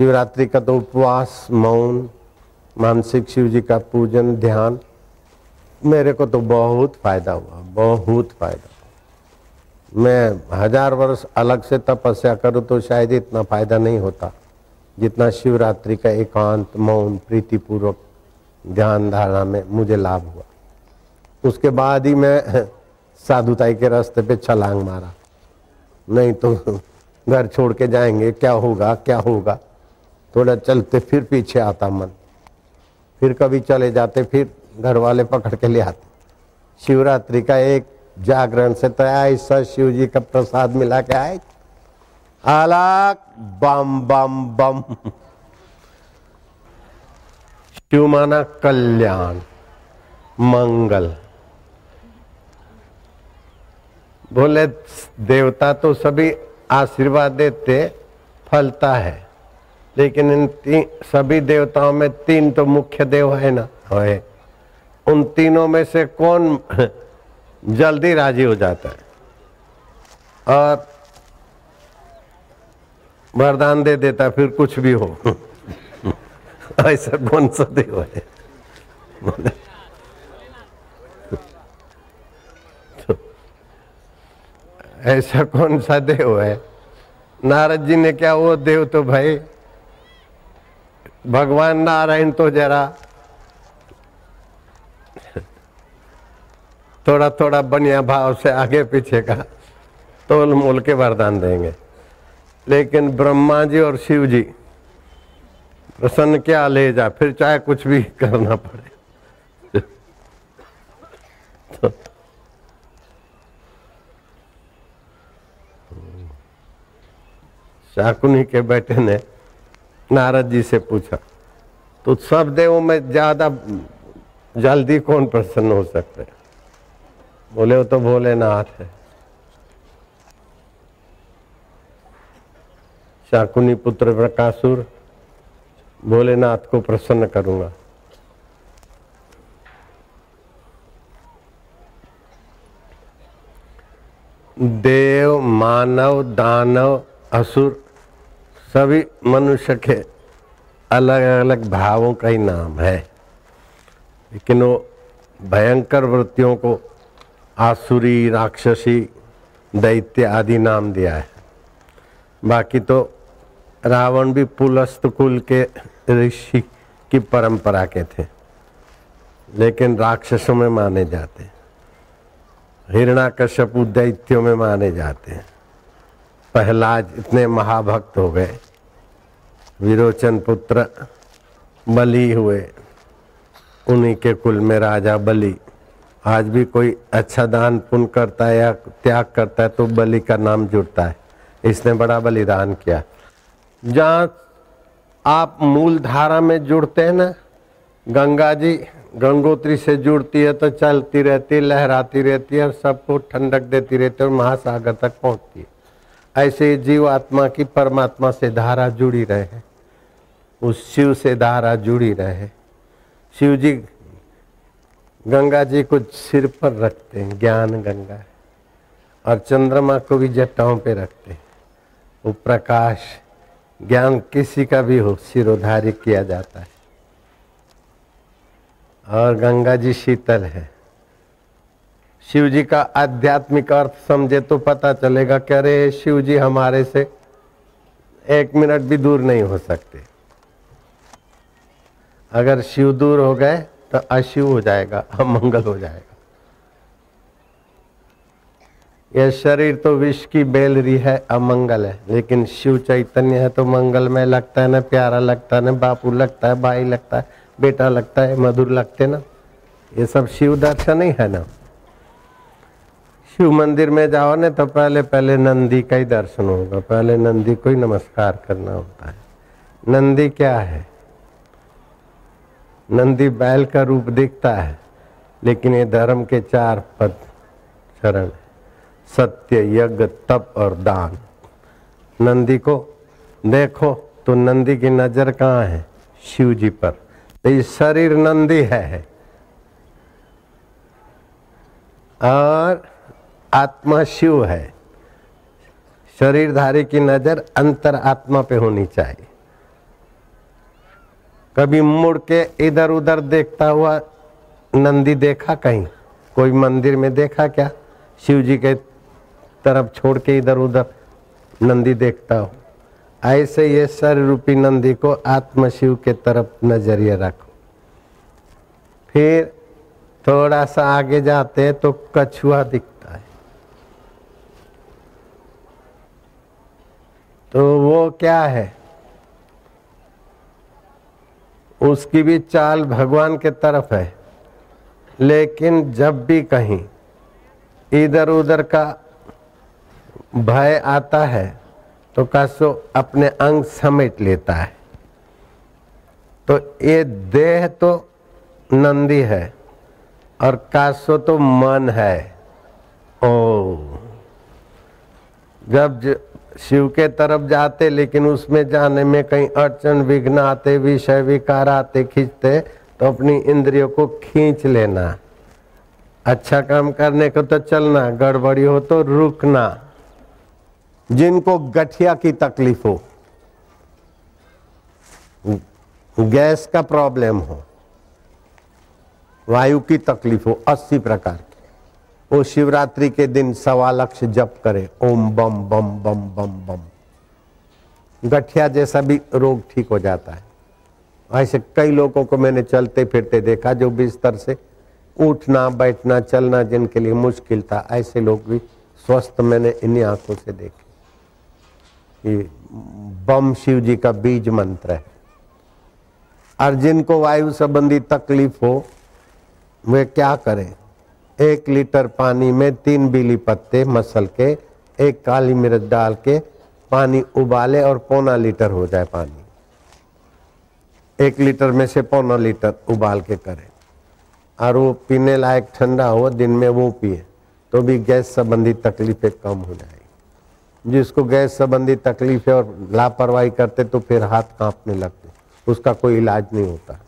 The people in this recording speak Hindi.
शिवरात्रि का तो उपवास, मौन, मानसिक शिव जी का पूजन, ध्यान, मेरे को तो बहुत फ़ायदा हुआ, बहुत फ़ायदा मैं हज़ार वर्ष अलग से तपस्या करूँ तो शायद इतना फ़ायदा नहीं होता, जितना शिवरात्रि का एकांत, मौन, प्रीतिपूर्वक ध्यान धारणा में मुझे लाभ हुआ। उसके बाद ही मैं साधुताई के रास्ते पे छलांग मारा। नहीं तो घर छोड़ के जाएँगे, क्या होगा क्या होगा? थोड़ा चलते फिर पीछे आता मन। फिर कभी चले जाते, फिर घर वाले पकड़ के ले आते। शिवरात्रि का एक जागरण से तो ऐसा शिव जी का प्रसाद मिला के आए। आलाक बम बम बम। शिव माना कल्याण, मंगल। बोले, देवता तो सभी आशीर्वाद देते, फलता है। लेकिन इन ती, सभी देवताओं में तीन तो मुख्य देव है ना? है उन तीनों में से कौन जल्दी राज़ी हो जाता है? और वरदान दे देता फिर कुछ भी हो। ऐसा कौन सा देव है? तो ऐसा कौन सा देव है? नारद जी ने क्या वो देव तो भाई भगवान नारायण तो जरा थोड़ा थोड़ा बनिया भाव से आगे पीछे का तोल मोल के वरदान देंगे। लेकिन ब्रह्मा जी और शिव जी, प्रसन्न क्या ले जा, फिर चाहे कुछ भी करना पड़े। तो शाकुनी के बेटे ने नारद जी से पूछा तो सब देवों में ज़्यादा जल्दी कौन प्रसन्न हो सकते बोले, वो तो भोलेनाथ है। शाकुनी पुत्र प्रकाशुर, भोलेनाथ को प्रसन्न करूँगा। देव, मानव, दानव, असुर सभी मनुष्य के अलग अलग भावों का ही नाम है। लेकिन वो भयंकर वृत्तियों को आसुरी, राक्षसी, दैत्य आदि नाम दिया है। बाकी तो रावण भी पुलस्त कुल के ऋषि की परंपरा के थे, लेकिन राक्षसों में माने जाते हिरणाकश्यपु दैत्यों में माने जाते हैं। प्रहलाद इतने महाभक्त हो गए। विरोचन पुत्र बलि हुए। उन्हीं के कुल में राजा बलि। आज भी कोई अच्छा दान पुण्य करता है या त्याग करता है तो बलि का नाम जुड़ता है। इसने बड़ा बलिदान किया। जहाँ आप मूल धारा में जुड़ते हैं ना, गंगा जी गंगोत्री से जुड़ती है तो चलती रहती है, लहराती रहती है और सबको ठंडक देती रहती है और महासागर तक पहुँचती है। ऐसे जीव आत्मा की परमात्मा से धारा जुड़ी रहे। उस शिव से धारा जुड़ी रहे। शिव जी, गंगा जी को सिर पर रखते हैं, ज्ञान गंगा है। और चंद्रमा को भी जटाओं पे रखते हैं। वो प्रकाश, ज्ञान किसी का भी हो, सिरोधारी किया जाता है। और गंगा जी शीतल है। शिव जी का आध्यात्मिक अर्थ समझे तो पता चलेगा कि अरे शिव जी हमारे से एक मिनट भी दूर नहीं हो सकते। अगर शिव दूर हो गए तो अशिव हो जाएगा, अमंगल हो जाएगा। यह शरीर तो विष की बेलरी है, अमंगल है, लेकिन शिव चैतन्य है तो मंगल में लगता है ना, प्यारा लगता है ना, बापू लगता है, भाई लगता है, बेटा लगता है, मधुर लगते ना। ये सब शिव दर्शन ही है ना। शिव मंदिर में जाओ ना तो पहले पहले नंदी का ही दर्शन होगा। पहले नंदी को ही नमस्कार करना होता है। नंदी क्या है? नंदी बैल का रूप दिखता है, लेकिन ये धर्म के चार पद चरण सत्य, यज्ञ, तप और दान। नंदी को देखो तो नंदी की नज़र कहाँ है? शिव जी पर। तो ये शरीर नंदी है। और आत्मा शिव है। शरीरधारी की नज़र अंतर आत्मा पे होनी चाहिए। कभी मुड़ के इधर उधर देखता हुआ नंदी देखा कहीं? कोई मंदिर में देखा क्या? शिव जी के तरफ़ छोड़ के इधर उधर नंदी देखता हो। ऐसे ये सर रूपी नंदी को आत्म शिव के तरफ़ नज़रिया रखो। फिर थोड़ा सा आगे जाते हैं तो कछुआ दिखता है। तो वो क्या है? उसकी भी चाल भगवान के तरफ़ है। लेकिन जब भी कहीं इधर उधर का भय आता है तो कासो अपने अंग समेट लेता है। तो ये देह तो नंदी है और कासो तो मन है। ओ, जब शिव के तरफ़ जाते, लेकिन उसमें जाने में कहीं अड़चन, विघ्न आते, विषय, विकार आते, खींचते तो अपनी इंद्रियों को खींच लेना। अच्छा काम करने को तो चलना, गड़बड़ी हो तो रुकना। जिनको गठिया की तकलीफ़ हो, गैस का प्रॉब्लम हो, वायु की तकलीफ़ हो, अस्सी प्रकार वो शिवरात्रि के दिन सवा लक्ष्य जप करे। ओम बम बम बम बम बम। गठिया जैसा भी रोग ठीक हो जाता है। ऐसे कई लोगों को मैंने चलते फिरते देखा जो बिस्तर से उठना, बैठना, चलना जिनके लिए मुश्किल था, ऐसे लोग भी स्वस्थ मैंने इन्हीं आँखों से देखे। ये बम शिव जी का बीज मंत्र है। और जिनको वायु संबंधी तकलीफ़ हो, वे क्या करें? एक लीटर पानी में तीन बीली पत्ते मसल के, एक काली मिर्च डाल के पानी उबाले और पौना लीटर हो जाए पानी। एक लीटर में से पौना लीटर उबाल के करें। और वो पीने लायक ठंडा हो, दिन में वो पिए तो भी गैस संबंधी तकलीफें कम हो जाएगी। जिसको गैस संबंधी तकलीफें और लापरवाही करते तो फिर हाथ कांपने लगते। उसका कोई इलाज नहीं होता।